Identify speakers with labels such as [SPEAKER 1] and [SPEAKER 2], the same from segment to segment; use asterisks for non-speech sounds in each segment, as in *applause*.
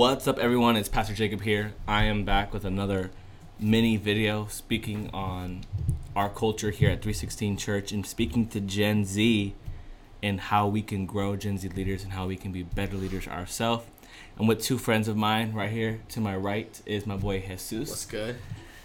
[SPEAKER 1] What's up, everyone? It's Pastor Jacob here. I am back with another mini video speaking on our culture here at 316 Church and speaking to Gen Z and how we can grow Gen Z leaders and how we can be better leaders ourselves. I'm with two friends of mine right here. To my right is my boy Jesus.
[SPEAKER 2] What's good?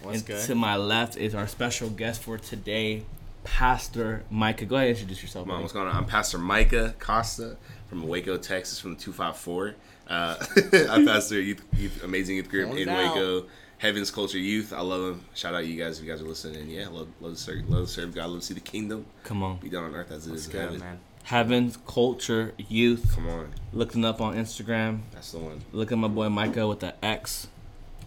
[SPEAKER 2] What's
[SPEAKER 1] and
[SPEAKER 2] good?
[SPEAKER 1] to my left is our special guest for today, Pastor Micah. Go ahead and introduce yourself.
[SPEAKER 3] On,
[SPEAKER 1] buddy.
[SPEAKER 3] what's going on? I'm Pastor Micah Costa from Waco, Texas, from the 254. Uh, *laughs* I pastor a youth, youth, amazing youth group
[SPEAKER 2] Hold
[SPEAKER 3] in
[SPEAKER 2] down.
[SPEAKER 3] Waco, Heaven's Culture Youth. I love them. Shout out to you guys if you guys are listening. Yeah, love, love to serve, love to serve God, love to see the kingdom
[SPEAKER 1] Come on.
[SPEAKER 3] be done on earth as it is
[SPEAKER 2] What's
[SPEAKER 3] in heaven.
[SPEAKER 2] man?
[SPEAKER 1] Heaven's Culture Youth.
[SPEAKER 3] Come on,
[SPEAKER 1] Looking up on Instagram.
[SPEAKER 3] that's the one.
[SPEAKER 1] Look at my boy Micah with the X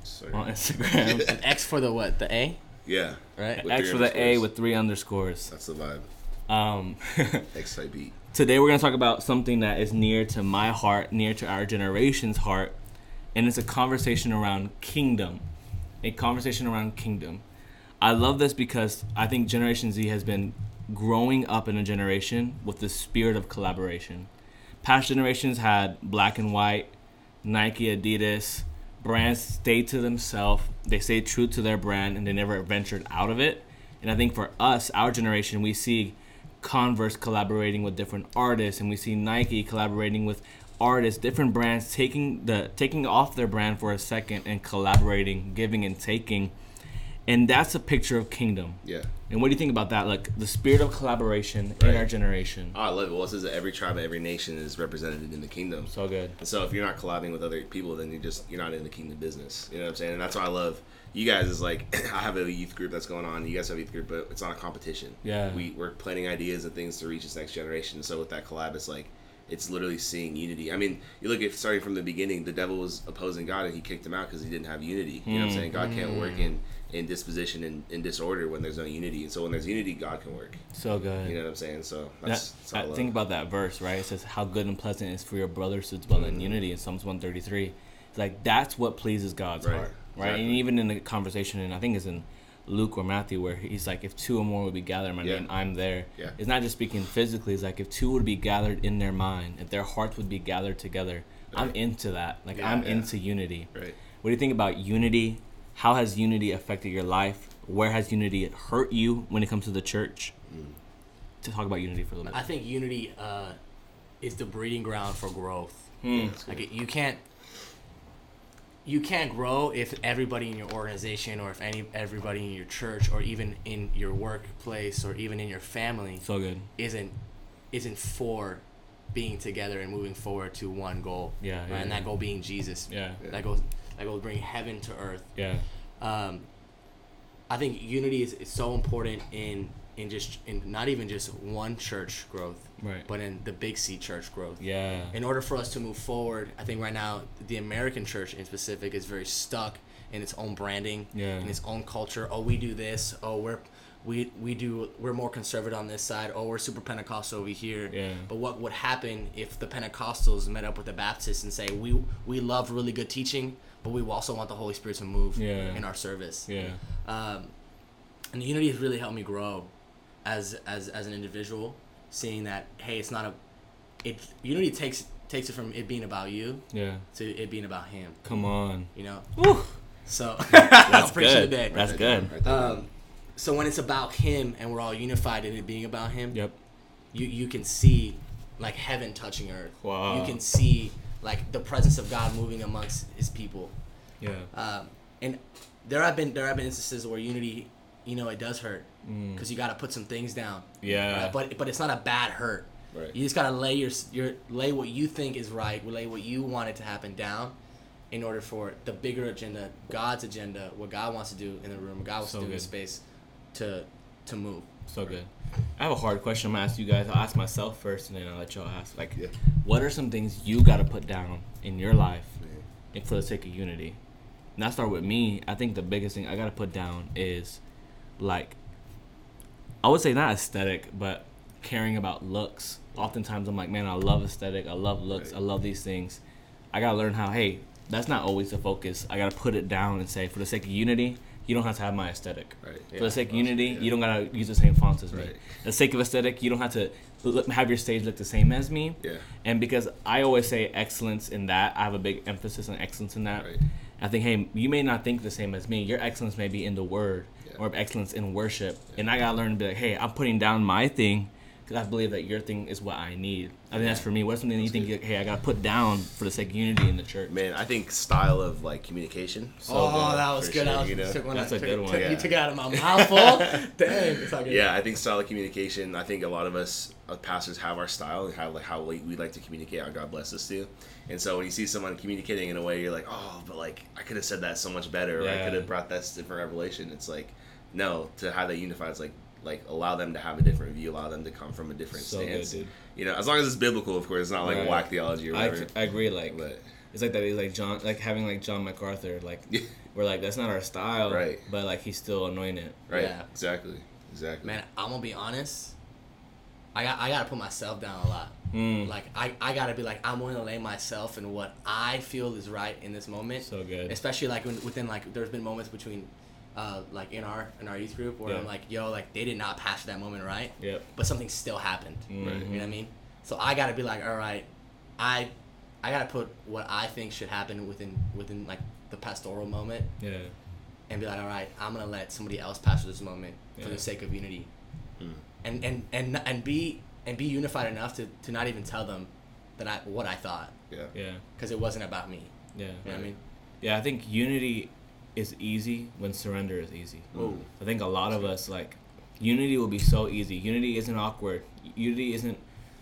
[SPEAKER 3] Sir.
[SPEAKER 1] on Instagram. *laughs*
[SPEAKER 2] An X for the what? The A,
[SPEAKER 3] Yeah,
[SPEAKER 2] right?
[SPEAKER 3] With
[SPEAKER 1] X for the A with three underscores.
[SPEAKER 3] that's the vibe.
[SPEAKER 1] Um, *laughs*
[SPEAKER 3] X beat.
[SPEAKER 1] Today we're gonna talk about something that is near to my heart, near to our generation's heart, and it's a conversation around kingdom. A conversation around kingdom. I love this because I think Generation Z has been growing up in a generation with the spirit of collaboration. Past generations had black and white, Nike, Adidas, brands stayed to themselves. They stayed true to their brand and they never ventured out of it. And I think for us, our generation, we see Converse collaborating with different artists and we see Nike collaborating with artists, different brands taking the taking off their brand for a second and collaborating, giving and taking. And that's a picture of kingdom.
[SPEAKER 3] Yeah.
[SPEAKER 1] And what do you think about that? Like the spirit of collaboration in our generation.
[SPEAKER 3] Oh, I love it. Well, it says that every tribe, every nation is represented in the kingdom.
[SPEAKER 1] So good.
[SPEAKER 3] And so if you're not collabing with other people, then you're just you're not in the kingdom business. You know what I'm saying? And that's why I love you guys. Is like *clears throat* I have a youth group that's going on. You guys have a youth group, but it's not a competition.
[SPEAKER 1] Yeah.
[SPEAKER 3] We we're planning ideas and things to reach this next generation. So with that collab, it's like it's literally seeing unity. I mean, you look at starting from the beginning. The devil was opposing God, and he kicked him out because he didn't have unity. You know what I'm mm. saying? God can't work mm. in in disposition and in disorder when there's no unity. And so when there's unity, God can work.
[SPEAKER 1] So good.
[SPEAKER 3] You know what I'm saying? So
[SPEAKER 1] That,
[SPEAKER 3] that's, that's all I
[SPEAKER 1] think about that verse, right? It says, "How good and pleasant is for your brothers to dwell
[SPEAKER 3] Mm-hmm.
[SPEAKER 1] in unity." In Psalms one thirty three, it's like that's what pleases God's
[SPEAKER 3] Right,
[SPEAKER 1] heart, right? And even in the conversation, and I think it's in Luke or Matthew, where he's like, "If two or more would be gathered in my
[SPEAKER 3] Yeah.
[SPEAKER 1] name, I'm there."
[SPEAKER 3] Yeah.
[SPEAKER 1] It's not just speaking physically; it's like if two would be gathered in their mind, if their hearts would be gathered together. I'm into that. Like
[SPEAKER 3] Yeah,
[SPEAKER 1] I'm
[SPEAKER 3] yeah.
[SPEAKER 1] into unity.
[SPEAKER 3] right.
[SPEAKER 1] What do you think about unity? How has unity affected your life? Where has unity hurt you when it comes to the church?
[SPEAKER 3] Mm.
[SPEAKER 1] To talk about unity for a little bit.
[SPEAKER 2] I think unity uh, is the breeding ground for growth.
[SPEAKER 1] Hmm.
[SPEAKER 2] Like you can't you can't grow if everybody in your organization or if any everybody in your church or even in your workplace or even in your family
[SPEAKER 1] So good.
[SPEAKER 2] isn't isn't for being together and moving forward to one goal.
[SPEAKER 1] Yeah,
[SPEAKER 2] right?
[SPEAKER 1] yeah,
[SPEAKER 2] and that goal being Jesus.
[SPEAKER 1] Yeah.
[SPEAKER 2] That goes that goes bring heaven to earth.
[SPEAKER 1] Yeah.
[SPEAKER 2] um, I think unity is, is so important in in just in not even just one church growth,
[SPEAKER 1] Right.
[SPEAKER 2] but in the big C church growth.
[SPEAKER 1] Yeah.
[SPEAKER 2] In order for us to move forward, I think right now the American church in specific is very stuck in its own branding,
[SPEAKER 1] Yeah.
[SPEAKER 2] in its own culture. Oh, we do this. Oh, we're we we do we're more conservative on this side. Oh, we're super Pentecostal over here.
[SPEAKER 1] Yeah.
[SPEAKER 2] But what would happen if the Pentecostals met up with the Baptists and say we we love really good teaching, but we also want the Holy Spirit to move
[SPEAKER 1] Yeah.
[SPEAKER 2] in our service
[SPEAKER 1] Yeah.
[SPEAKER 2] um, and unity has really helped me grow as as as an individual seeing that hey it's not a it unity takes takes it from it being about you
[SPEAKER 1] Yeah.
[SPEAKER 2] to it being about him
[SPEAKER 1] Come on.
[SPEAKER 2] you know
[SPEAKER 1] Woo.
[SPEAKER 2] so *laughs*
[SPEAKER 1] That's
[SPEAKER 2] I'll preach
[SPEAKER 1] good.
[SPEAKER 2] today.
[SPEAKER 1] That's
[SPEAKER 3] Right
[SPEAKER 1] good.
[SPEAKER 3] there, right there.
[SPEAKER 2] um, so when it's about him and we're all unified in it being about him
[SPEAKER 1] Yep.
[SPEAKER 2] you you can see like heaven touching earth
[SPEAKER 1] Wow.
[SPEAKER 2] you can see like the presence of god moving amongst his people
[SPEAKER 1] Yeah.
[SPEAKER 2] um, and there have been there have been instances where unity you know it does hurt
[SPEAKER 1] Mm.
[SPEAKER 2] because you got to put some things down
[SPEAKER 1] Yeah.
[SPEAKER 2] right? but but it's not a bad hurt
[SPEAKER 3] Right.
[SPEAKER 2] you just got to lay your your lay what you think is right lay what you want it to happen down in order for the bigger agenda god's agenda what god wants to do in the room god wants
[SPEAKER 1] So
[SPEAKER 2] to do in the space to to move
[SPEAKER 1] So good. I have a hard question I'm gonna ask you guys. I'll ask myself first, and then I'll let y'all ask. Like,
[SPEAKER 3] Yeah.
[SPEAKER 1] what are some things you gotta put down in your life, and for the sake of unity? And I start with me. I think the biggest thing I gotta put down is, like, I would say not aesthetic, but caring about looks. Oftentimes, I'm like, man, I love aesthetic. I love looks.
[SPEAKER 3] Right.
[SPEAKER 1] I love these things. I gotta learn how. Hey, that's not always the focus. I gotta put it down and say, for the sake of unity, you don't have to have my aesthetic.
[SPEAKER 3] Right.
[SPEAKER 1] For
[SPEAKER 2] Yeah,
[SPEAKER 1] the sake of unity,
[SPEAKER 3] yeah.
[SPEAKER 1] you don't gotta use the same fonts as me.
[SPEAKER 3] Right.
[SPEAKER 1] For the sake of aesthetic, you don't have to look, have your stage look the same as me.
[SPEAKER 3] Yeah.
[SPEAKER 1] And because I always say excellence in that, I have a big emphasis on excellence in that.
[SPEAKER 3] Right.
[SPEAKER 1] I think, hey, you may not think the same as me. Your excellence may be in the word
[SPEAKER 3] Yeah.
[SPEAKER 1] or excellence in worship. And I gotta learn to be like, hey, I'm putting down my thing because I believe that your thing is what I need. I think that's for me. What's something you think, hey, I gotta put down for the sake of unity in the church?
[SPEAKER 3] Man, I think style of like communication.
[SPEAKER 1] So
[SPEAKER 2] oh,
[SPEAKER 1] good,
[SPEAKER 2] that was good.
[SPEAKER 3] sure,
[SPEAKER 2] I was,
[SPEAKER 3] you know?
[SPEAKER 2] took one
[SPEAKER 1] That's
[SPEAKER 2] I
[SPEAKER 1] a
[SPEAKER 2] took-
[SPEAKER 1] good one,
[SPEAKER 2] took-
[SPEAKER 3] yeah.
[SPEAKER 2] You took it out of my mouth full. *laughs* Dang. It's all good.
[SPEAKER 3] Yeah, I think style of communication. I think a lot of us uh, pastors have our style and have like how we, we like to communicate. How God bless us to. And so when you see someone communicating in a way, you're like, oh, but like I could have said that so much better, or I could have brought that different revelation. It's like, no, to have that unified, it's like like allow them to have a different view, allow them to come from a different
[SPEAKER 1] So good,
[SPEAKER 3] stance.
[SPEAKER 1] dude.
[SPEAKER 3] You know, as long as it's biblical, of course. It's not like
[SPEAKER 1] Right.
[SPEAKER 3] whack theology or
[SPEAKER 1] I,
[SPEAKER 3] whatever.
[SPEAKER 1] I agree. Like,
[SPEAKER 3] but
[SPEAKER 1] it's like that. He's like John, like having like John MacArthur. Like, *laughs* we're like that's not our style,
[SPEAKER 3] Right.
[SPEAKER 1] But like he's still anointed.
[SPEAKER 3] right,
[SPEAKER 2] Yeah.
[SPEAKER 3] exactly, exactly.
[SPEAKER 2] Man, I'm gonna be honest. I got I gotta put myself down a lot.
[SPEAKER 1] Mm.
[SPEAKER 2] Like I, I gotta be like I'm willing to lay myself in what I feel is right in this moment.
[SPEAKER 1] So good.
[SPEAKER 2] Especially like when, within like there's been moments between, uh, like in our in our youth group where
[SPEAKER 1] Yeah.
[SPEAKER 2] I'm like, yo, like they did not pass that moment right,
[SPEAKER 1] Yep.
[SPEAKER 2] but something still happened.
[SPEAKER 3] Right.
[SPEAKER 2] You know what I mean? So I gotta be like, all right, I, I gotta put what I think should happen within within like the pastoral moment,
[SPEAKER 1] Yeah.
[SPEAKER 2] and be like, all right, I'm gonna let somebody else pastor this moment for the sake of unity,
[SPEAKER 3] Mm.
[SPEAKER 2] and and and and be and be unified enough to to not even tell them that I what I thought
[SPEAKER 3] Yeah,
[SPEAKER 1] Yeah.
[SPEAKER 2] because it wasn't about me.
[SPEAKER 1] Yeah.
[SPEAKER 2] You know what I mean?
[SPEAKER 1] Yeah. I think unity is easy when surrender is easy.
[SPEAKER 3] Whoa.
[SPEAKER 1] I think a lot of us like unity will be so easy. Unity isn't awkward. Unity isn't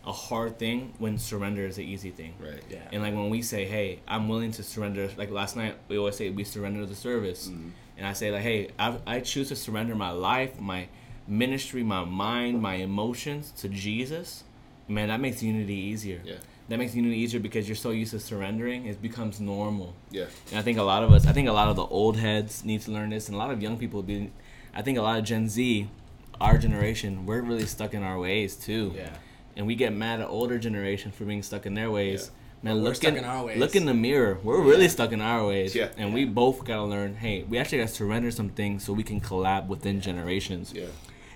[SPEAKER 1] a hard thing when surrender is the easy thing.
[SPEAKER 3] right.
[SPEAKER 2] Yeah.
[SPEAKER 1] And like when we say, "Hey, I'm willing to surrender," like last night we always say we surrender the service,
[SPEAKER 3] Mhm.
[SPEAKER 1] and I say like, "Hey, I, I choose to surrender my life, my ministry, my mind, my emotions to Jesus." Man, that makes unity easier.
[SPEAKER 3] Yeah,
[SPEAKER 1] That makes unity easier because you're so used to surrendering, it becomes normal.
[SPEAKER 3] yeah,
[SPEAKER 1] And I think a lot of us, I think a lot of the old heads need to learn this, and a lot of young people be. I think a lot of Gen Z, our generation, we're really stuck in our ways too.
[SPEAKER 2] Yeah.
[SPEAKER 1] And we get mad at older generation for being stuck in their ways. Yeah.
[SPEAKER 2] Man, we're
[SPEAKER 1] look
[SPEAKER 2] stuck
[SPEAKER 1] in,
[SPEAKER 2] in our ways.
[SPEAKER 1] look in the mirror. We're really stuck in our ways.
[SPEAKER 3] Yeah.
[SPEAKER 1] And we both gotta learn. Hey, we actually gotta surrender some things so we can collab within generations.
[SPEAKER 3] yeah.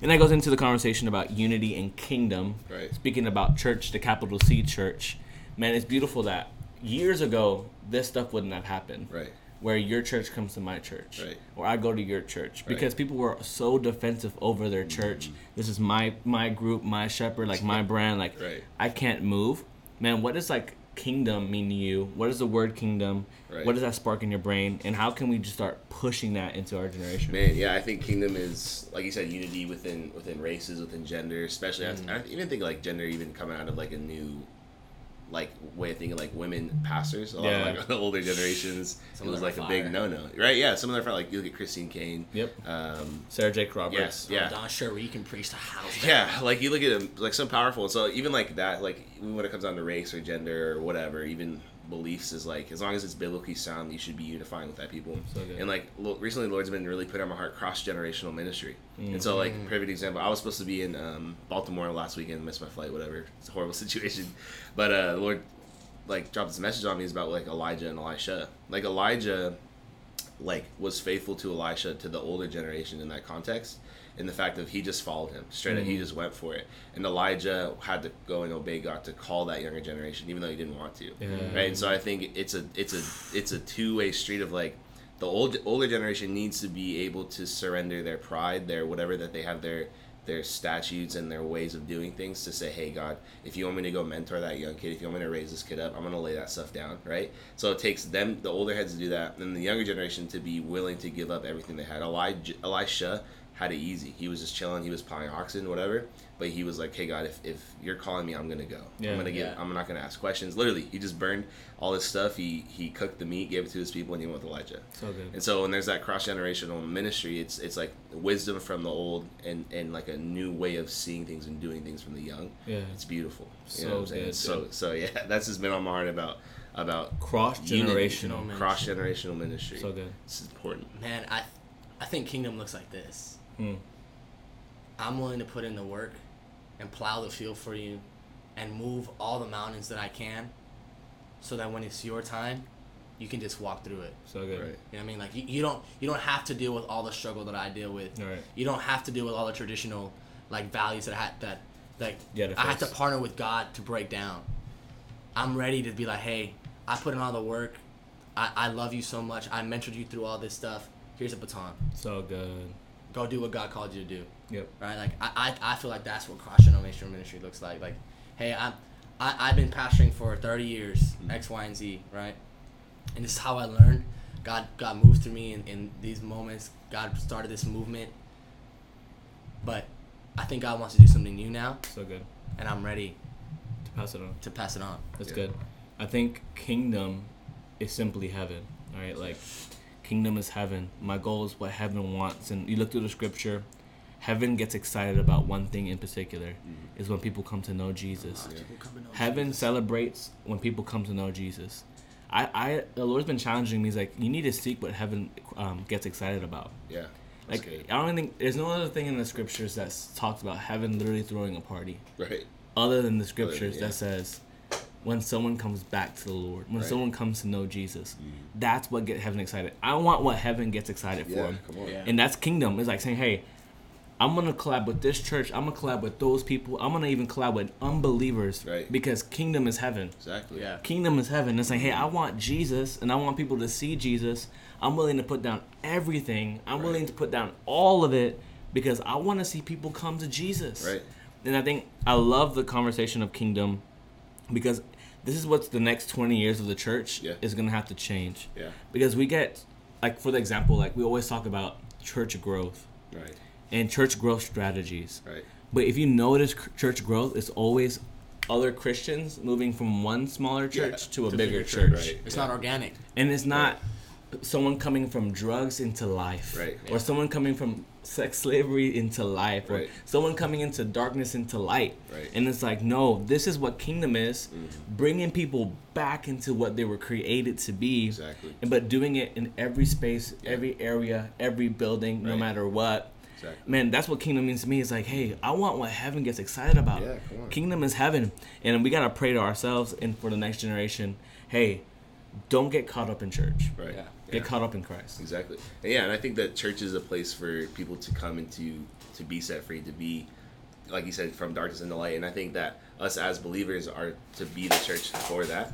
[SPEAKER 1] And that goes into the conversation about unity and kingdom.
[SPEAKER 3] Right.
[SPEAKER 1] Speaking about church, the capital C church, man, it's beautiful that years ago this stuff wouldn't have happened.
[SPEAKER 3] Right.
[SPEAKER 1] Where your church comes to my church,
[SPEAKER 3] Right.
[SPEAKER 1] or I go to your church,
[SPEAKER 3] Right.
[SPEAKER 1] because people were so defensive over their church. Mm-hmm. This is my my group, my shepherd, like my brand. Like
[SPEAKER 3] Right.
[SPEAKER 1] I can't move. Man, what is like kingdom mean to you? What is the word kingdom?
[SPEAKER 3] Right.
[SPEAKER 1] What does that spark in your brain? And how can we just start pushing that into our generation?
[SPEAKER 3] Man, yeah, I think kingdom is like you said, unity within within races, within gender, especially. I- mm. I, even think like gender even coming out of like a new like way of thinking like women pastors. A lot
[SPEAKER 1] Yeah.
[SPEAKER 3] of like the *laughs* older generations,
[SPEAKER 2] Some
[SPEAKER 3] it was like
[SPEAKER 2] are
[SPEAKER 3] a big no no, right? Yeah, some of them are like you look at Christine Caine.
[SPEAKER 1] Yep.
[SPEAKER 3] Um,
[SPEAKER 1] Sarah Jake Roberts.
[SPEAKER 3] yes, yeah.
[SPEAKER 2] Don Sherry, you can preach the house.
[SPEAKER 3] Yeah, like you look at them, like some powerful. So even like that, like when it comes down to race or gender or whatever, even beliefs is like as long as it's biblically sound, you should be unifying with that people.
[SPEAKER 1] So
[SPEAKER 3] and like lo- recently, the Lord's been really put on my heart cross generational ministry. And so like perfect example, I was supposed to be in um, Baltimore last weekend, missed my flight, whatever. It's a horrible *laughs* situation, but uh, the Lord like dropped this message on me is about like Elijah and Elisha. Like Elijah like was faithful to Elisha to the older generation in that context. In the fact that he just followed him straight up, he mm-hmm. just went for it, and Elijah had to go and obey God to call that younger generation, even though he didn't want to,
[SPEAKER 1] Yeah.
[SPEAKER 3] right? And so I think it's a it's a it's a two way street of like the old older generation needs to be able to surrender their pride, their whatever that they have their their statutes and their ways of doing things to say, hey God, if you want me to go mentor that young kid, if you want me to raise this kid up, I'm gonna lay that stuff down, right? So it takes them, the older heads, to do that, and the younger generation to be willing to give up everything they had. Elijah, Elisha had it easy. He was just chilling. He was plowing oxen, whatever. But he was like, hey God, if, if you're calling me, I'm gonna go.
[SPEAKER 1] Yeah.
[SPEAKER 3] I'm gonna get.
[SPEAKER 2] Yeah.
[SPEAKER 3] I'm not gonna ask questions. Literally, he just burned all his stuff. He he cooked the meat, gave it to his people, and he went with Elijah.
[SPEAKER 1] So good.
[SPEAKER 3] And so when there's that cross generational ministry, it's it's like wisdom from the old and and like a new way of seeing things and doing things from the young.
[SPEAKER 1] Yeah.
[SPEAKER 3] It's beautiful. You
[SPEAKER 1] So
[SPEAKER 3] know what I'm saying?
[SPEAKER 1] good,
[SPEAKER 3] So
[SPEAKER 1] dude.
[SPEAKER 3] so yeah, *laughs* that's just been on my heart about about
[SPEAKER 1] Cross generational.
[SPEAKER 3] Cross generational ministry.
[SPEAKER 1] So good.
[SPEAKER 3] It's important.
[SPEAKER 2] Man, I, I think kingdom looks like this.
[SPEAKER 1] Hmm.
[SPEAKER 2] I'm willing to put in the work and plow the field for you and move all the mountains that I can so that when it's your time, you can just walk through it.
[SPEAKER 1] So good.
[SPEAKER 3] Right.
[SPEAKER 2] You know what I mean? Like you, you don't you don't have to deal with all the struggle that I deal with.
[SPEAKER 1] Right.
[SPEAKER 2] You don't have to deal with all the traditional like values that I had that like
[SPEAKER 1] Yeah,
[SPEAKER 2] I had to partner with God to break down. I'm ready to be like, hey, I put in all the work. I, I love you so much. I mentored you through all this stuff. Here's a baton.
[SPEAKER 1] So good.
[SPEAKER 2] Go do what God called you to do.
[SPEAKER 1] Yep.
[SPEAKER 2] Right? Like I, I, I feel like that's what cross generation ministry looks like. Like, hey, I'm I, I've been pastoring for thirty years, mm-hmm. X, Y, and Z, right? And this is how I learned. God God moved through me in, in these moments. God started this movement. But I think God wants to do something new now,
[SPEAKER 1] So good.
[SPEAKER 2] and I'm ready
[SPEAKER 1] To pass it on.
[SPEAKER 2] to pass it on.
[SPEAKER 1] That's
[SPEAKER 3] Yeah.
[SPEAKER 1] good. I think kingdom is simply heaven. All right, like kingdom is heaven. My goal is what heaven wants, and you look through the scripture. Heaven gets excited about one thing in particular, is when people come to know Jesus. Heaven celebrates when people come to know Jesus. I, I, the Lord's been challenging me. He's like, you need to seek what heaven um, gets excited about.
[SPEAKER 3] Yeah.
[SPEAKER 1] Like,
[SPEAKER 3] good.
[SPEAKER 1] I don't think there's no other thing in the scriptures that talks about heaven literally throwing a party
[SPEAKER 3] Right.
[SPEAKER 1] other than the scriptures
[SPEAKER 3] yeah.
[SPEAKER 1] that says when someone comes back to the Lord, when
[SPEAKER 3] Right.
[SPEAKER 1] someone comes to know Jesus, mm. that's what get heaven excited. I want what heaven gets excited
[SPEAKER 3] Yeah.
[SPEAKER 1] for,
[SPEAKER 3] Come on.
[SPEAKER 2] Yeah.
[SPEAKER 1] and that's kingdom. It's like saying, hey. I'm gonna collab with this church. I'm gonna collab with those people. I'm gonna even collab with unbelievers,
[SPEAKER 3] Right.
[SPEAKER 1] Because kingdom is heaven.
[SPEAKER 3] Exactly.
[SPEAKER 2] Yeah.
[SPEAKER 1] Kingdom is heaven. It's like, hey, I want Jesus, and I want people to see Jesus. I'm willing to put down everything. I'm
[SPEAKER 3] Right.
[SPEAKER 1] willing to put down all of it because I want to see people come to Jesus.
[SPEAKER 3] Right.
[SPEAKER 1] And I think I love the conversation of kingdom because this is what's the next 20 years of the church
[SPEAKER 3] Yeah.
[SPEAKER 1] is going to have to change.
[SPEAKER 3] Yeah.
[SPEAKER 1] Because we get, like, for the example, like, we always talk about church growth
[SPEAKER 3] Right.
[SPEAKER 1] and church growth strategies.
[SPEAKER 3] Right.
[SPEAKER 1] But if you notice church growth, it's always other Christians moving from one smaller church to a
[SPEAKER 2] to
[SPEAKER 1] bigger
[SPEAKER 2] bigger
[SPEAKER 1] church.
[SPEAKER 3] Right.
[SPEAKER 2] It's
[SPEAKER 3] Yeah.
[SPEAKER 2] not organic.
[SPEAKER 1] And it's not someone coming from drugs into life.
[SPEAKER 3] Right.
[SPEAKER 1] Or someone coming from sex slavery into life. Or
[SPEAKER 3] Right.
[SPEAKER 1] someone coming into darkness into light.
[SPEAKER 3] Right.
[SPEAKER 1] And it's like, no, this is what kingdom is.
[SPEAKER 3] Mm-hmm.
[SPEAKER 1] Bringing people back into what they were created to be.
[SPEAKER 3] Exactly.
[SPEAKER 1] And But doing it in every space,
[SPEAKER 3] Yeah.
[SPEAKER 1] every area, every building, no matter what.
[SPEAKER 3] Exactly.
[SPEAKER 1] Man, that's what kingdom means to me. It's like, hey, I want what heaven gets excited about.
[SPEAKER 3] Yeah, come on.
[SPEAKER 1] Kingdom is heaven. And we got to pray to ourselves and for the next generation, hey, don't get caught up in church.
[SPEAKER 3] Right.
[SPEAKER 2] Yeah.
[SPEAKER 1] Get caught up in Christ.
[SPEAKER 3] Exactly. And yeah, and I think that church is a place for people to come into to be set free, to be like you said, from darkness into light. And I think that us as believers are to be the church for that.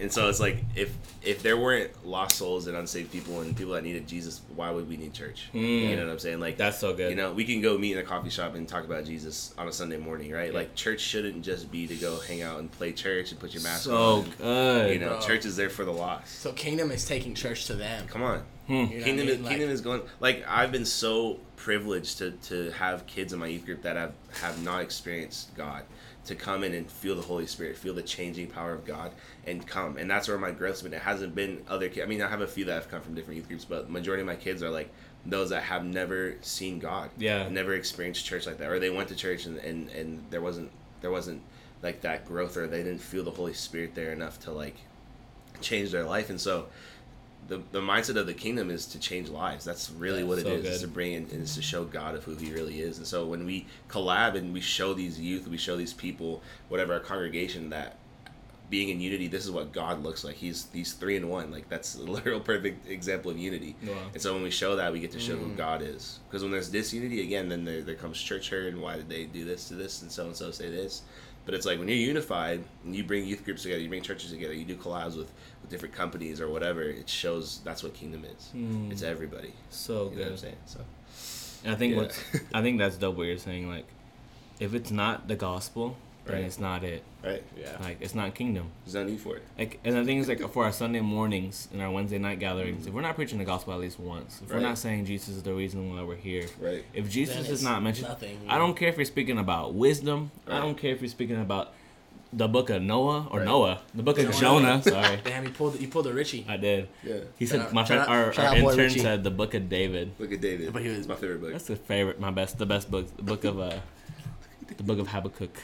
[SPEAKER 3] And so it's like if if there weren't lost souls and unsaved people and people that needed Jesus, why would we need church? You hmm. know what I'm saying? Like
[SPEAKER 1] That's so good.
[SPEAKER 3] You know, we can go meet in a coffee shop and talk about Jesus on a Sunday morning, right? Like church shouldn't just be to go hang out and play church and put your mask
[SPEAKER 1] So
[SPEAKER 3] on.
[SPEAKER 1] good.
[SPEAKER 3] You know,
[SPEAKER 2] Bro.
[SPEAKER 3] church is there for the lost.
[SPEAKER 2] So kingdom is taking church to them.
[SPEAKER 3] Come on. Hmm.
[SPEAKER 2] You know what I
[SPEAKER 3] Kingdom,
[SPEAKER 2] mean?
[SPEAKER 3] is,
[SPEAKER 2] Like-
[SPEAKER 3] Kingdom is going like I've been so privileged to, to have kids in my youth group that have have not experienced God to come in and feel the Holy Spirit, feel the changing power of God, and come. And that's where my growth's been. It hasn't been other kids. I mean, I have a few that have come from different youth groups, but majority of my kids are like those that have never seen God,
[SPEAKER 1] Yeah.
[SPEAKER 3] never experienced church like that, or they went to church and and, and there wasn't there wasn't like that growth, or they didn't feel the Holy Spirit there enough to like change their life, and so the, the mindset of the kingdom is to change lives. That's really
[SPEAKER 1] Yeah,
[SPEAKER 3] what it
[SPEAKER 1] so
[SPEAKER 3] is. Is
[SPEAKER 1] good.
[SPEAKER 3] to bring in, is to show God of who He really is. And so when we collab and we show these youth, we show these people, whatever our congregation, that being in unity, this is what God looks like. He's He's three in one. Like that's *laughs* a literal perfect example of unity.
[SPEAKER 1] Wow.
[SPEAKER 3] And so when we show that, we get to show who mm. God is. Because when there's disunity, again, then there, there comes church hurt and why did they do this to this and so and so say this. But it's like when you're unified and you bring youth groups together, you bring churches together, you do collabs with, with different companies or whatever, it shows that's what kingdom is.
[SPEAKER 1] Hmm.
[SPEAKER 3] It's everybody.
[SPEAKER 1] So
[SPEAKER 3] You know what I'm
[SPEAKER 1] good.
[SPEAKER 3] saying? So
[SPEAKER 1] And I think
[SPEAKER 3] Yeah.
[SPEAKER 1] what's I think that's dope what you're saying. Like, if it's not the gospel, then
[SPEAKER 3] Right.
[SPEAKER 1] it's not it.
[SPEAKER 3] right,
[SPEAKER 2] Yeah.
[SPEAKER 1] Like, it's not kingdom.
[SPEAKER 3] there's no need for it.
[SPEAKER 1] Like, and the thing is, like, for our Sunday mornings and our Wednesday night gatherings, if we're not preaching the gospel at least once, if we're not saying Jesus is the reason why we're here,
[SPEAKER 3] Right.
[SPEAKER 1] if Jesus is not mentioned,
[SPEAKER 2] nothing,
[SPEAKER 1] I don't care if you're speaking about wisdom.
[SPEAKER 3] Right.
[SPEAKER 1] I don't care if you're speaking about the book of Noah or
[SPEAKER 3] Right.
[SPEAKER 1] Noah, the book of
[SPEAKER 2] Jonah.
[SPEAKER 1] Jonah. *laughs* Sorry,
[SPEAKER 2] Damn, you pulled you pulled a Richie.
[SPEAKER 1] I did.
[SPEAKER 3] Yeah.
[SPEAKER 1] He said
[SPEAKER 2] Shout out-
[SPEAKER 1] my friend,
[SPEAKER 2] shout out-
[SPEAKER 1] our,
[SPEAKER 2] shout
[SPEAKER 1] our intern
[SPEAKER 2] Richie.
[SPEAKER 1] said the book of David.
[SPEAKER 3] Look at David.
[SPEAKER 2] But he was-
[SPEAKER 3] my favorite book.
[SPEAKER 1] That's the favorite, my best, the best book, the book of uh, the book of Habakkuk.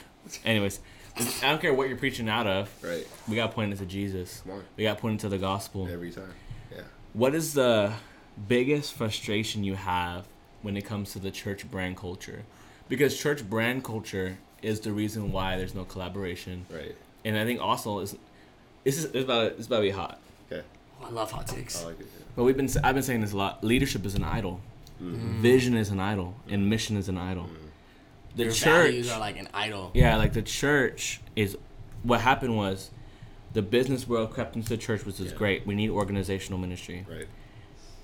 [SPEAKER 1] Anyways, I don't care what you're preaching out of.
[SPEAKER 3] Right.
[SPEAKER 1] We got pointed to Jesus.
[SPEAKER 3] Come on.
[SPEAKER 1] We got pointed to the gospel.
[SPEAKER 3] Every time. Yeah.
[SPEAKER 1] What is the biggest frustration you have when it comes to the church brand culture? Because church brand culture is the reason why there's no collaboration,
[SPEAKER 3] Right.
[SPEAKER 1] and I think also is this is it's about it's about to be hot.
[SPEAKER 3] Okay.
[SPEAKER 2] Oh, I love hot takes.
[SPEAKER 3] I like it. yeah.
[SPEAKER 1] But we've been I've been saying this a lot. Leadership is an idol. Mm-hmm. Vision is an idol, and mm-hmm. mission is an idol. Mm-hmm. The
[SPEAKER 2] Your
[SPEAKER 1] church,
[SPEAKER 2] values are like an idol.
[SPEAKER 1] yeah, like the church is. What happened was, the business world crept into the church, which is
[SPEAKER 3] Yeah.
[SPEAKER 1] great. We need organizational ministry,
[SPEAKER 3] Right.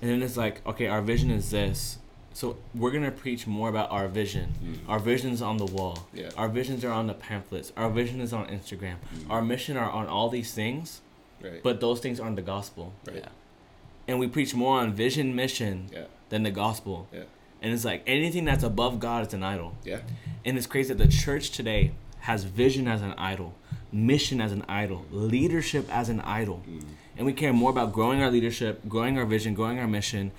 [SPEAKER 1] and then it's like, okay, our vision is this. So we're gonna preach more about our vision. Hmm. Our vision's on the wall.
[SPEAKER 3] Yeah.
[SPEAKER 1] Our visions are on the pamphlets. Our vision is on Instagram. Hmm. Our mission are on all these things,
[SPEAKER 3] Right.
[SPEAKER 1] but those things aren't the gospel.
[SPEAKER 3] right.
[SPEAKER 2] Yeah.
[SPEAKER 1] And we preach more on vision, mission
[SPEAKER 3] Yeah.
[SPEAKER 1] than the gospel.
[SPEAKER 3] Yeah.
[SPEAKER 1] And it's like anything that's above God is an idol.
[SPEAKER 3] Yeah.
[SPEAKER 1] And it's crazy that the church today has vision as an idol, mission as an idol, leadership as an idol.
[SPEAKER 3] Mm.
[SPEAKER 1] And we care more about growing our leadership, growing our vision, growing our mission,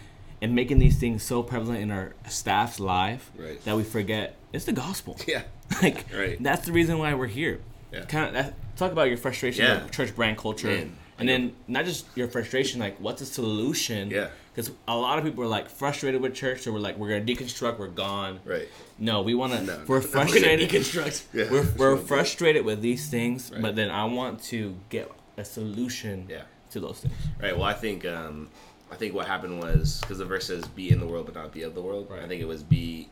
[SPEAKER 1] and making these things so prevalent in our staff's life
[SPEAKER 3] Right.
[SPEAKER 1] that we forget it's the gospel. *laughs*
[SPEAKER 3] Yeah. *laughs*
[SPEAKER 1] like
[SPEAKER 3] Right.
[SPEAKER 1] that's the reason why we're here.
[SPEAKER 3] Yeah.
[SPEAKER 1] Kind of that, talk about your frustration
[SPEAKER 3] Yeah.
[SPEAKER 1] with church brand culture,
[SPEAKER 3] Man,
[SPEAKER 1] and then not just your frustration, like what's the solution?
[SPEAKER 3] Yeah.
[SPEAKER 1] Because a lot of people are like frustrated with church, so we're like, we're gonna deconstruct, we're gone.
[SPEAKER 3] Right.
[SPEAKER 1] No, we want to.
[SPEAKER 3] No,
[SPEAKER 1] we're *laughs*
[SPEAKER 3] no.
[SPEAKER 1] frustrated.
[SPEAKER 2] Deconstruct. *laughs*
[SPEAKER 3] Yeah.
[SPEAKER 1] we're we're frustrated with these things,
[SPEAKER 3] Right.
[SPEAKER 1] but then I want to get a solution
[SPEAKER 3] Yeah.
[SPEAKER 1] to those things.
[SPEAKER 3] Right. Well, I think um, I think what happened was because the verse says, "Be in the world, but not be of the world."
[SPEAKER 1] Right.
[SPEAKER 3] I think it was be.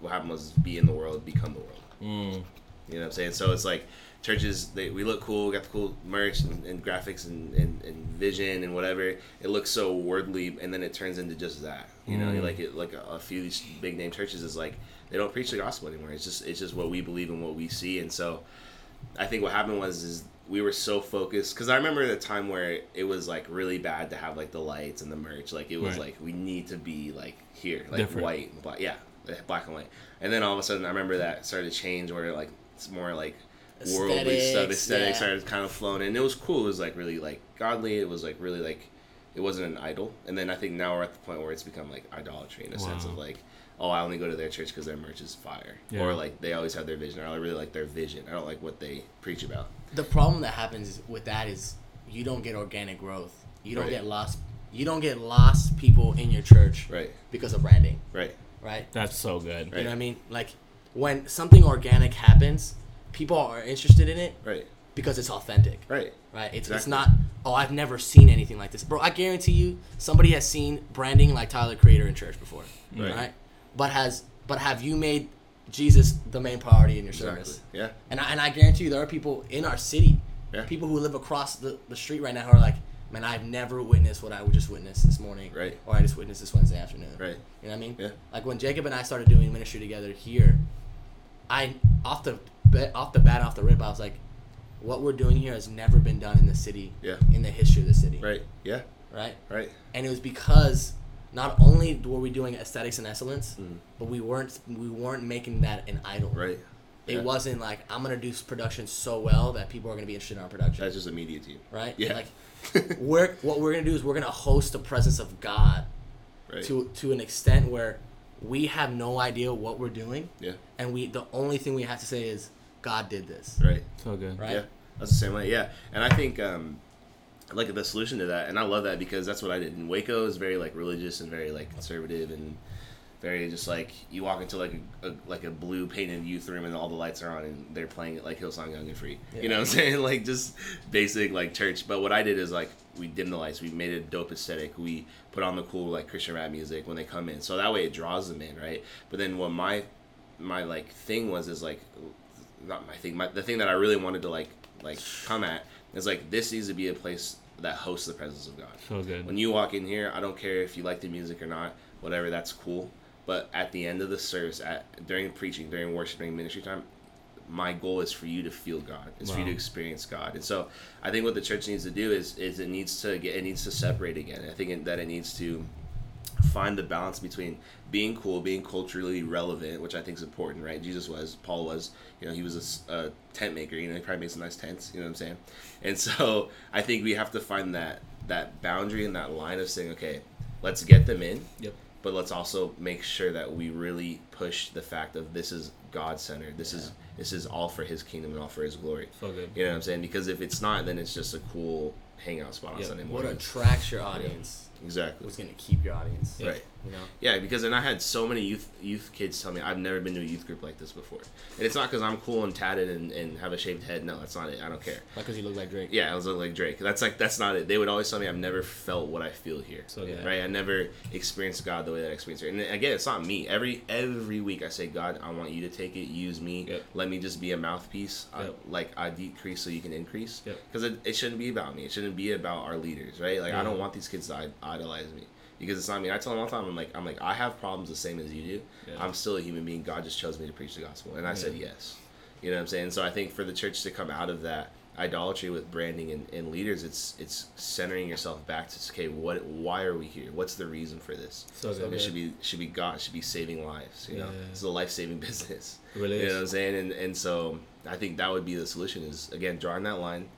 [SPEAKER 3] What happened was be in the world, become the world.
[SPEAKER 1] Mm.
[SPEAKER 3] You know what I'm saying? So it's like churches, they, we look cool, we got the cool merch and, and graphics and, and, and vision and whatever. It looks so worldly, and then it turns into just that. You know,
[SPEAKER 1] Mm.
[SPEAKER 3] like it, like a, a few these big name churches is like they don't preach the gospel anymore. It's just it's just what we believe and what we see, and so I think what happened was is we were so focused because I remember the time where it was like really bad to have like the lights and the merch. Like it was
[SPEAKER 1] Right.
[SPEAKER 3] like we need to be like here, like
[SPEAKER 1] Different.
[SPEAKER 3] white, and black, yeah, black and white. And then all of a sudden, I remember that started to change where like it's more like worldly stuff.
[SPEAKER 2] Aesthetics,
[SPEAKER 3] Aesthetic
[SPEAKER 2] yeah.
[SPEAKER 3] started kind of flowing, and it was cool. It was like really like godly. It was like really like it wasn't an idol. And then I think now we're at the point where it's become like idolatry in a sense of like. Oh, I only go to their church because their merch is fire,
[SPEAKER 1] Yeah.
[SPEAKER 3] or like they always have their vision. Or I really like their vision. I don't like what they preach about.
[SPEAKER 2] The problem that happens with that is you don't get organic growth. You don't
[SPEAKER 3] Right.
[SPEAKER 2] get lost. You don't get lost people in your church
[SPEAKER 3] Right,
[SPEAKER 2] because of branding,
[SPEAKER 3] right,
[SPEAKER 2] right?
[SPEAKER 1] That's so good.
[SPEAKER 2] You know what I mean? Like when something organic happens, people are interested in it
[SPEAKER 3] right,
[SPEAKER 2] because it's authentic,
[SPEAKER 3] right.
[SPEAKER 2] right? It's it's not. Oh, I've never seen anything like this, bro. I guarantee you, somebody has seen branding like Tyler Creator in church before,
[SPEAKER 3] Right.
[SPEAKER 2] right? But has but have you made Jesus the main priority in your
[SPEAKER 3] Exactly.
[SPEAKER 2] service?
[SPEAKER 3] Yeah,
[SPEAKER 2] And I, and I guarantee you, there are people in our city,
[SPEAKER 3] Yeah.
[SPEAKER 2] people who live across the, the street right now who are like, man, I've never witnessed what I just witnessed this morning.
[SPEAKER 3] Right.
[SPEAKER 2] Or I just witnessed this Wednesday afternoon.
[SPEAKER 3] right.
[SPEAKER 2] You know what I mean?
[SPEAKER 3] Yeah.
[SPEAKER 2] Like when Jacob and I started doing ministry together here, I, off the, off the bat, off the rip, I was like, what we're doing here has never been done in the city,
[SPEAKER 3] Yeah.
[SPEAKER 2] in the history of the city.
[SPEAKER 3] Right. Yeah.
[SPEAKER 2] Right?
[SPEAKER 3] Right.
[SPEAKER 2] And it was because not only were we doing aesthetics and excellence,
[SPEAKER 3] Mhm.
[SPEAKER 2] but we weren't we weren't making that an idol.
[SPEAKER 3] Right.
[SPEAKER 2] It
[SPEAKER 3] Yeah.
[SPEAKER 2] wasn't like I'm gonna do production so well that people are gonna be interested in our production,
[SPEAKER 3] That's just a media team.
[SPEAKER 2] right?
[SPEAKER 3] Yeah.
[SPEAKER 2] Like *laughs* we're what we're gonna do is we're gonna host the presence of God
[SPEAKER 3] right.
[SPEAKER 2] to to an extent where we have no idea what we're doing,
[SPEAKER 3] yeah.
[SPEAKER 2] and we the only thing we have to say is God did this,
[SPEAKER 3] Right.
[SPEAKER 1] So good.
[SPEAKER 2] right?
[SPEAKER 3] Yeah, that's the same way. Yeah, and I think um, like the solution to that, and I love that because that's what I did. And Waco is very like religious and very like conservative and very just like you walk into like a, a like a blue painted youth room and all the lights are on and they're playing it like Hillsong Young and Free.
[SPEAKER 2] Yeah.
[SPEAKER 3] You know what I'm saying? *laughs* Like just basic like church. But what I did is like we dim the lights. We made it a dope aesthetic. We put on the cool like Christian rap music when they come in, so that way it draws them in, right? But then what my my like thing was is like not my thing. My, the thing that I really wanted to like like come at is like this needs to be a place that hosts the presence of God.
[SPEAKER 1] So good.
[SPEAKER 3] When you walk in here, I don't care if you like the music or not, whatever, that's cool. But at the end of the service, at during preaching, during worship, during ministry time, my goal is for you to feel God. It's for you to experience God. And so I think what the church needs to do is is it needs to get it needs to separate again. I think that it needs to find the balance between being cool, being culturally relevant, which I think is important, right? Jesus was, Paul was, you know, he was a tent maker. You know, he probably made some nice tents. You know what I'm saying? And so I think we have to find that that boundary and that line of saying, okay, let's get them in,
[SPEAKER 1] Yep.
[SPEAKER 3] But let's also make sure that we really push the fact of this is God centered. This is this is all for His kingdom and all for His glory.
[SPEAKER 1] So good.
[SPEAKER 3] You know what I'm saying? Because if it's not, then it's just a cool hangout spot on
[SPEAKER 1] Yeah.
[SPEAKER 3] Sunday morning.
[SPEAKER 2] What attracts your audience
[SPEAKER 3] exactly.
[SPEAKER 2] what's gonna keep your audience.
[SPEAKER 3] Right.
[SPEAKER 2] You know.
[SPEAKER 3] Yeah, because then I had so many youth youth kids tell me I've never been to a youth group like this before, and it's not because I'm cool and tatted and, and have a shaved head. No, that's not it. I don't care.
[SPEAKER 2] Not because you look like Drake.
[SPEAKER 3] Yeah, I was looking like Drake. That's like that's not it. They would always tell me I've never felt what I feel here.
[SPEAKER 1] So good.
[SPEAKER 3] right, I never experienced God the way that I experienced it. And again, it's not me. Every every week I say, God, I want you to take it, use me.
[SPEAKER 1] Yep.
[SPEAKER 3] Let me just be a mouthpiece. I, like I decrease so you can increase.
[SPEAKER 1] Yep.
[SPEAKER 3] Because it, it shouldn't be about me. It shouldn't be about our leaders, right? Like I don't want these kids to idolize me. Because it's not me. I tell them all the time. I'm like, I'm like, I have problems the same as you do.
[SPEAKER 1] Yeah.
[SPEAKER 3] I'm still a human being. God just chose me to preach the gospel, and I said yes. You know what I'm saying? So I think for the church to come out of that idolatry with branding and, and leaders, it's it's centering yourself back to okay, what why are we here? What's the reason for this?
[SPEAKER 1] So good.
[SPEAKER 3] it should be should be God should be saving lives. You know,
[SPEAKER 1] Yeah.
[SPEAKER 3] it's a life saving *laughs* business.
[SPEAKER 1] Really
[SPEAKER 3] You know what I'm saying? And and so I think that would be the solution is again drawing that line,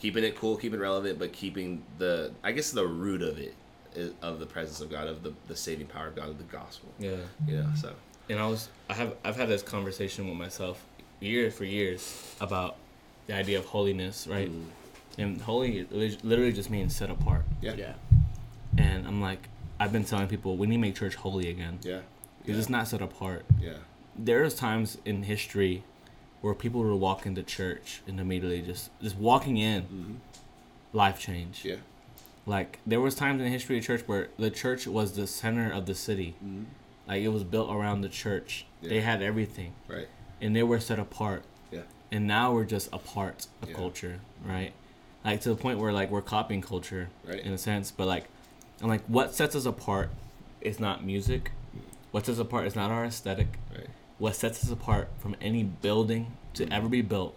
[SPEAKER 3] keeping it cool, keeping it relevant, but keeping the I guess the root of it is, of the presence of God, of the, the saving power of God, of the gospel.
[SPEAKER 1] Yeah.
[SPEAKER 3] You know, so
[SPEAKER 1] and I was I have I've had this conversation with myself year for years about the idea of holiness, right?
[SPEAKER 3] Mm.
[SPEAKER 1] And holy literally just means set apart.
[SPEAKER 3] yeah,
[SPEAKER 2] Yeah.
[SPEAKER 1] And I'm like, I've been telling people we need to make church holy again.
[SPEAKER 3] yeah,
[SPEAKER 1] Because it's not set apart.
[SPEAKER 3] yeah,
[SPEAKER 1] There's times in history where people would walk into church and immediately just just walking in,
[SPEAKER 3] Mhm.
[SPEAKER 1] life change.
[SPEAKER 3] yeah,
[SPEAKER 1] Like there was times in the history of church where the church was the center of the city.
[SPEAKER 3] Mhm.
[SPEAKER 1] Like it was built around the church. They had everything.
[SPEAKER 3] right,
[SPEAKER 1] and they were set apart.
[SPEAKER 3] Yeah.
[SPEAKER 1] And now we're just a part of
[SPEAKER 3] Yeah.
[SPEAKER 1] culture, right? Like to the point where like we're copying culture
[SPEAKER 3] Right.
[SPEAKER 1] in a sense, but like I'm like what sets us apart is not music. What sets us apart is not our aesthetic.
[SPEAKER 3] right,
[SPEAKER 1] What sets us apart from any building to ever be built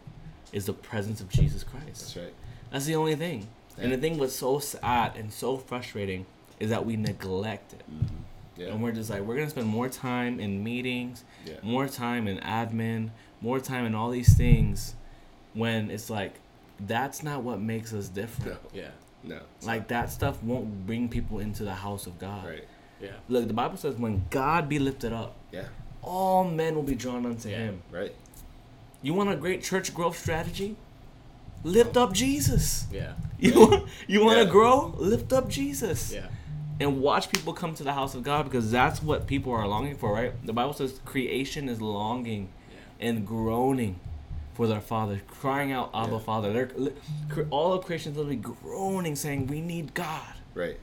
[SPEAKER 1] is the presence of Jesus Christ.
[SPEAKER 3] that's right,
[SPEAKER 1] That's the only thing. And the thing what's so sad and so frustrating is that we neglect it. Mm-hmm.
[SPEAKER 3] yeah,
[SPEAKER 1] And we're just like, we're gonna spend more time in meetings,
[SPEAKER 3] yeah,
[SPEAKER 1] more time in admin, more time in all these things when it's like that's not what makes us different.
[SPEAKER 3] no,
[SPEAKER 2] Yeah.
[SPEAKER 3] no, it's
[SPEAKER 1] Like that stuff won't bring people into the house of. God.
[SPEAKER 3] right,
[SPEAKER 2] Yeah.
[SPEAKER 1] Look, the Bible says when God be lifted up,
[SPEAKER 3] yeah,
[SPEAKER 1] all men will be drawn unto
[SPEAKER 2] Yeah.
[SPEAKER 1] him.
[SPEAKER 3] right,
[SPEAKER 1] You want a great church growth strategy? Lift up Jesus.
[SPEAKER 2] Yeah.
[SPEAKER 1] You want you want to
[SPEAKER 3] Yeah.
[SPEAKER 1] grow? Lift up Jesus.
[SPEAKER 2] Yeah.
[SPEAKER 1] and watch people come to the house of God because that's what people are longing for, right? The Bible says creation is longing
[SPEAKER 2] Yeah.
[SPEAKER 1] and groaning for their Father, crying out, Abba,
[SPEAKER 3] Yeah.
[SPEAKER 1] Father. They're all of creation is literally groaning, saying, "We need God."
[SPEAKER 3] right,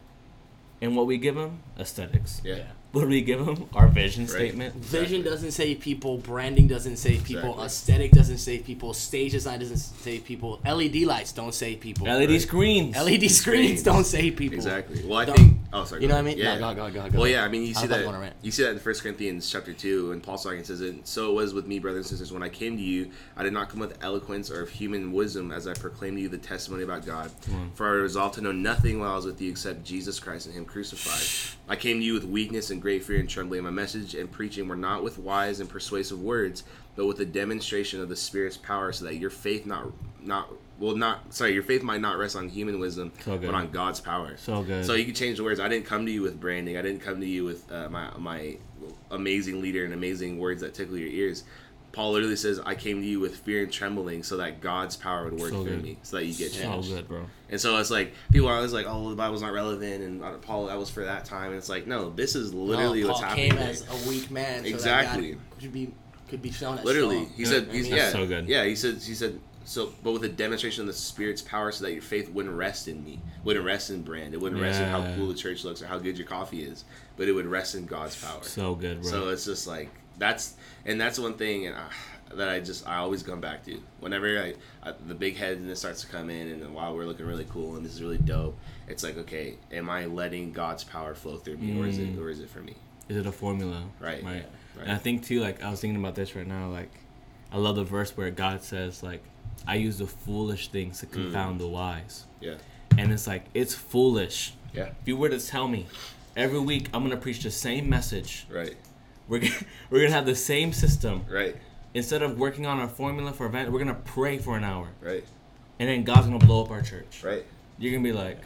[SPEAKER 1] And what we give them, aesthetics.
[SPEAKER 3] yeah,
[SPEAKER 2] Yeah.
[SPEAKER 1] What do we give them? Our vision
[SPEAKER 3] Right.
[SPEAKER 1] statement.
[SPEAKER 2] Vision doesn't save people. Branding doesn't save people.
[SPEAKER 3] Exactly.
[SPEAKER 2] Aesthetic doesn't save people. Stage design doesn't save people. LED lights don't save people.
[SPEAKER 1] LED
[SPEAKER 3] Right.
[SPEAKER 1] screens.
[SPEAKER 2] LED screens
[SPEAKER 3] Screens.
[SPEAKER 2] don't save people.
[SPEAKER 3] exactly. Well, I
[SPEAKER 2] Don't-
[SPEAKER 3] think. Oh, sorry.
[SPEAKER 2] You know what I mean?
[SPEAKER 3] Yeah.
[SPEAKER 2] No, go, go, go, go.
[SPEAKER 3] Well, yeah, I mean, you
[SPEAKER 2] I
[SPEAKER 3] see
[SPEAKER 2] was about to
[SPEAKER 3] that.
[SPEAKER 2] go on a rant.
[SPEAKER 3] You see that in First Corinthians chapter two, and Paul talking says it. So it was with me, brothers and sisters. When I came to you, I did not come with eloquence or of human wisdom, as I proclaimed to you the testimony about God.
[SPEAKER 1] on.
[SPEAKER 3] For I resolved to know nothing while I was with you except Jesus Christ and Him crucified. I came to you with weakness and great fear and trembling. My message and preaching were not with wise and persuasive words, but with a demonstration of the Spirit's power, so that your faith not not well not sorry your faith might not rest on human wisdom,
[SPEAKER 1] So good.
[SPEAKER 3] but on God's power.
[SPEAKER 1] So good.
[SPEAKER 3] So you can change the words. I didn't come to you with branding. I didn't come to you with uh, my my amazing leader and amazing words that tickle your ears. Paul literally says, "I came to you with fear and trembling, so that God's power would work
[SPEAKER 1] So
[SPEAKER 3] through
[SPEAKER 1] good.
[SPEAKER 3] me, so that you get
[SPEAKER 1] so
[SPEAKER 3] changed."
[SPEAKER 1] good, bro.
[SPEAKER 3] And so it's like people are always like, "Oh, the Bible's not relevant," and uh, Paul that was for that time. And it's like, no, this is literally
[SPEAKER 2] no,
[SPEAKER 3] what's
[SPEAKER 2] Paul
[SPEAKER 3] happening.
[SPEAKER 2] came
[SPEAKER 3] today.
[SPEAKER 2] as a weak man. So
[SPEAKER 3] Exactly.
[SPEAKER 2] That God could be could be shown as
[SPEAKER 3] literally,
[SPEAKER 2] strong.
[SPEAKER 3] he said,
[SPEAKER 2] I
[SPEAKER 3] he's, yeah,
[SPEAKER 1] so good.
[SPEAKER 3] yeah. He said, he said, so, but with a demonstration of the Spirit's power, so that your faith wouldn't rest in me, wouldn't rest in brand, it wouldn't rest in how cool the church looks or how good your coffee is, but it would rest in God's power.
[SPEAKER 1] So good, bro.
[SPEAKER 3] So it's just like that's and that's one thing and, uh, that I just I always come back to whenever I, I the big headedness starts to come in and wow we're looking really cool and this is really dope. It's like okay, am I letting God's power flow through me or is it
[SPEAKER 1] Mm.
[SPEAKER 3] or is it for me?
[SPEAKER 1] Is it a formula?
[SPEAKER 3] Right.
[SPEAKER 1] Right.
[SPEAKER 3] Right.
[SPEAKER 1] And I think too, like I was thinking about this right now. Like, I love the verse where God says, like, I use the foolish things to confound mm. the wise.
[SPEAKER 3] Yeah.
[SPEAKER 1] And it's like it's foolish.
[SPEAKER 3] Yeah.
[SPEAKER 1] If you were to tell me every week I'm gonna preach the same message,
[SPEAKER 3] Right.
[SPEAKER 1] we're gonna, *laughs* we're gonna have the same system.
[SPEAKER 3] Right.
[SPEAKER 1] Instead of working on our formula for event, we're gonna pray for an hour,
[SPEAKER 3] Right.
[SPEAKER 1] and then God's gonna blow up our church.
[SPEAKER 3] Right.
[SPEAKER 1] You're gonna be like,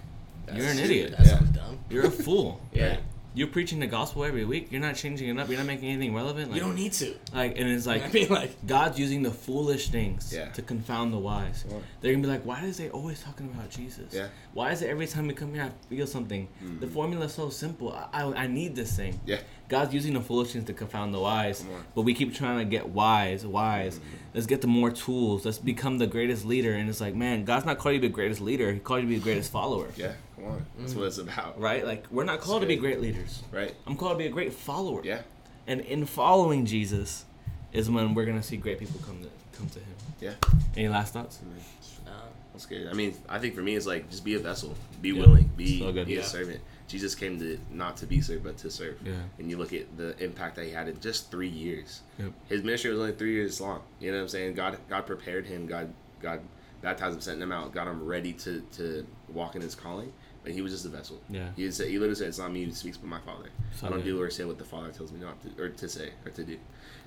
[SPEAKER 1] you're an idiot.
[SPEAKER 2] That
[SPEAKER 3] Yeah.
[SPEAKER 2] sounds dumb.
[SPEAKER 1] You're a fool. *laughs*
[SPEAKER 2] Yeah.
[SPEAKER 3] Right.
[SPEAKER 1] You're preaching the gospel every week. You're not changing it up. You're not making anything relevant. Like,
[SPEAKER 2] you don't need to.
[SPEAKER 1] like, and it's like *laughs*
[SPEAKER 2] I mean, like,
[SPEAKER 1] God's using the foolish things
[SPEAKER 3] Yeah.
[SPEAKER 1] to confound the wise. They're gonna be like, why is they always talking about Jesus?
[SPEAKER 3] Yeah.
[SPEAKER 1] Why is it every time we come here I feel something? Mm-hmm. The formula's so simple. I, I I need this thing.
[SPEAKER 3] Yeah.
[SPEAKER 1] God's using the foolish things to confound the wise, but we keep trying to get wise, wise. Mm-hmm. Let's get the more tools. Let's become the greatest leader. And it's like, man, God's not called you to be the greatest leader. He called you to be the greatest follower.
[SPEAKER 3] Yeah. Come on. That's what mm. it's about.
[SPEAKER 1] Right? Like we're not called to be great leaders.
[SPEAKER 3] Right.
[SPEAKER 1] I'm called to be a great follower.
[SPEAKER 3] Yeah.
[SPEAKER 1] And in following Jesus, is when we're gonna see great people come to come to Him.
[SPEAKER 3] Yeah.
[SPEAKER 1] Any last thoughts? Mm-hmm.
[SPEAKER 2] uh,
[SPEAKER 3] That's good. I mean, I think for me, it's like just be a vessel, be
[SPEAKER 1] Yeah.
[SPEAKER 3] willing, be
[SPEAKER 1] So good.
[SPEAKER 3] be
[SPEAKER 2] Yeah.
[SPEAKER 3] a servant. Jesus came to not to be served, but to serve.
[SPEAKER 1] Yeah.
[SPEAKER 3] And you look at the impact that he had in just three years.
[SPEAKER 1] Yep.
[SPEAKER 3] His ministry was only three years long. You know what I'm saying? God, God prepared him. God, God baptized him, sent him out, got him ready to to walk in his calling. But he was just a vessel.
[SPEAKER 1] Yeah.
[SPEAKER 3] He said, he literally said, "It's not me who speaks, but my Father.
[SPEAKER 1] So
[SPEAKER 3] I don't
[SPEAKER 1] good.
[SPEAKER 3] do or say what the Father tells me not to, or to say or to do."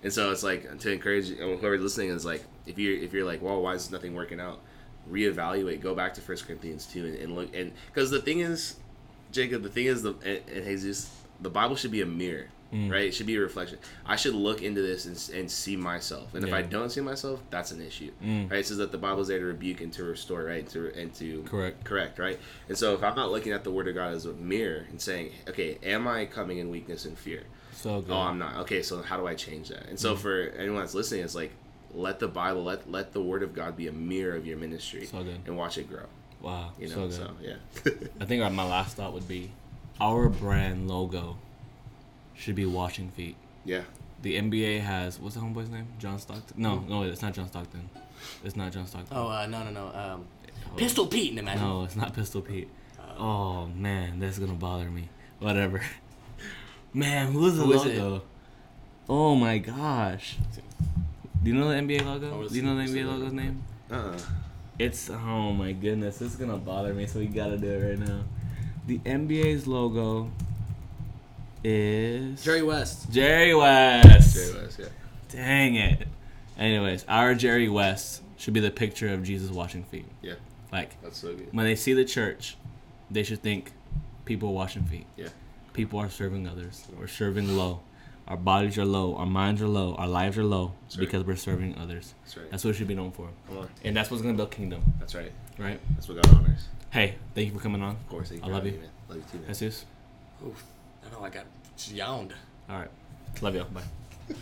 [SPEAKER 3] And so it's like to encourage whoever's listening is like, if you're if you're like, "Well, why is nothing working out?" Reevaluate. Go back to First Corinthians two and, and look and because the thing is, Jacob, the thing is the and, and Jesus, the Bible should be a mirror.
[SPEAKER 1] Mm.
[SPEAKER 3] Right, it should be a reflection. I should look into this and, and see myself, and if I don't see myself, that's an issue.
[SPEAKER 1] Mm.
[SPEAKER 3] Right, it says that the Bible is there to rebuke and to restore, right, to and to
[SPEAKER 1] Correct.
[SPEAKER 3] correct, right? And so if I'm not looking at the Word of God as a mirror and saying, okay, am I coming in weakness and fear?
[SPEAKER 1] So good.
[SPEAKER 3] Oh, I'm not. Okay, so how do I change that? And
[SPEAKER 1] Mm.
[SPEAKER 3] so for anyone that's listening, it's like let the Bible, let let the Word of God be a mirror of your ministry,
[SPEAKER 1] So good.
[SPEAKER 3] and watch it grow.
[SPEAKER 1] Wow.
[SPEAKER 3] You
[SPEAKER 1] so
[SPEAKER 3] know,
[SPEAKER 1] good.
[SPEAKER 3] so, yeah, *laughs*
[SPEAKER 1] I think my last thought would be, our brand logo should be washing feet.
[SPEAKER 3] yeah,
[SPEAKER 1] The NBA has what's the homeboy's name? John Stockton? No, no, it's not John Stockton. It's not John Stockton.
[SPEAKER 2] oh, uh, no, no, no. Um,
[SPEAKER 1] Oh.
[SPEAKER 2] Pistol Pete, man.
[SPEAKER 1] No, it's not Pistol Pete. Oh man, that's gonna bother me. Whatever. *laughs* Man, who's the
[SPEAKER 2] Who
[SPEAKER 1] logo? Oh my gosh. Do you know the NBA logo? Do you know the NBA logo's name?
[SPEAKER 3] uh,
[SPEAKER 1] It's oh my goodness, this is gonna bother me, so we gotta do it right now. The NBA's logo is
[SPEAKER 2] Jerry West.
[SPEAKER 1] Jerry West.
[SPEAKER 3] Jerry West, yeah,
[SPEAKER 1] Dang it. Anyways, our Jerry West should be the picture of Jesus washing feet.
[SPEAKER 3] yeah,
[SPEAKER 1] Like
[SPEAKER 3] that's so good.
[SPEAKER 1] when they see the church, they should think people washing feet.
[SPEAKER 3] Yeah,
[SPEAKER 1] People are serving others. We're serving low. Our bodies are low. Our minds are low. Our lives are low
[SPEAKER 3] That's right.
[SPEAKER 1] because we're serving others.
[SPEAKER 3] that's right.
[SPEAKER 1] That's what we should be known for.
[SPEAKER 3] Come on,
[SPEAKER 1] And that's what's gonna build kingdom,
[SPEAKER 3] that's right.
[SPEAKER 1] right?
[SPEAKER 3] That's what God honors.
[SPEAKER 1] Hey, thank you for coming on.
[SPEAKER 3] Of course, thank
[SPEAKER 1] I love you.
[SPEAKER 3] me, man. Love you too, man.
[SPEAKER 1] Jesus.
[SPEAKER 2] Oof, I know I got yawned.
[SPEAKER 1] All right. Love y'all. Bye.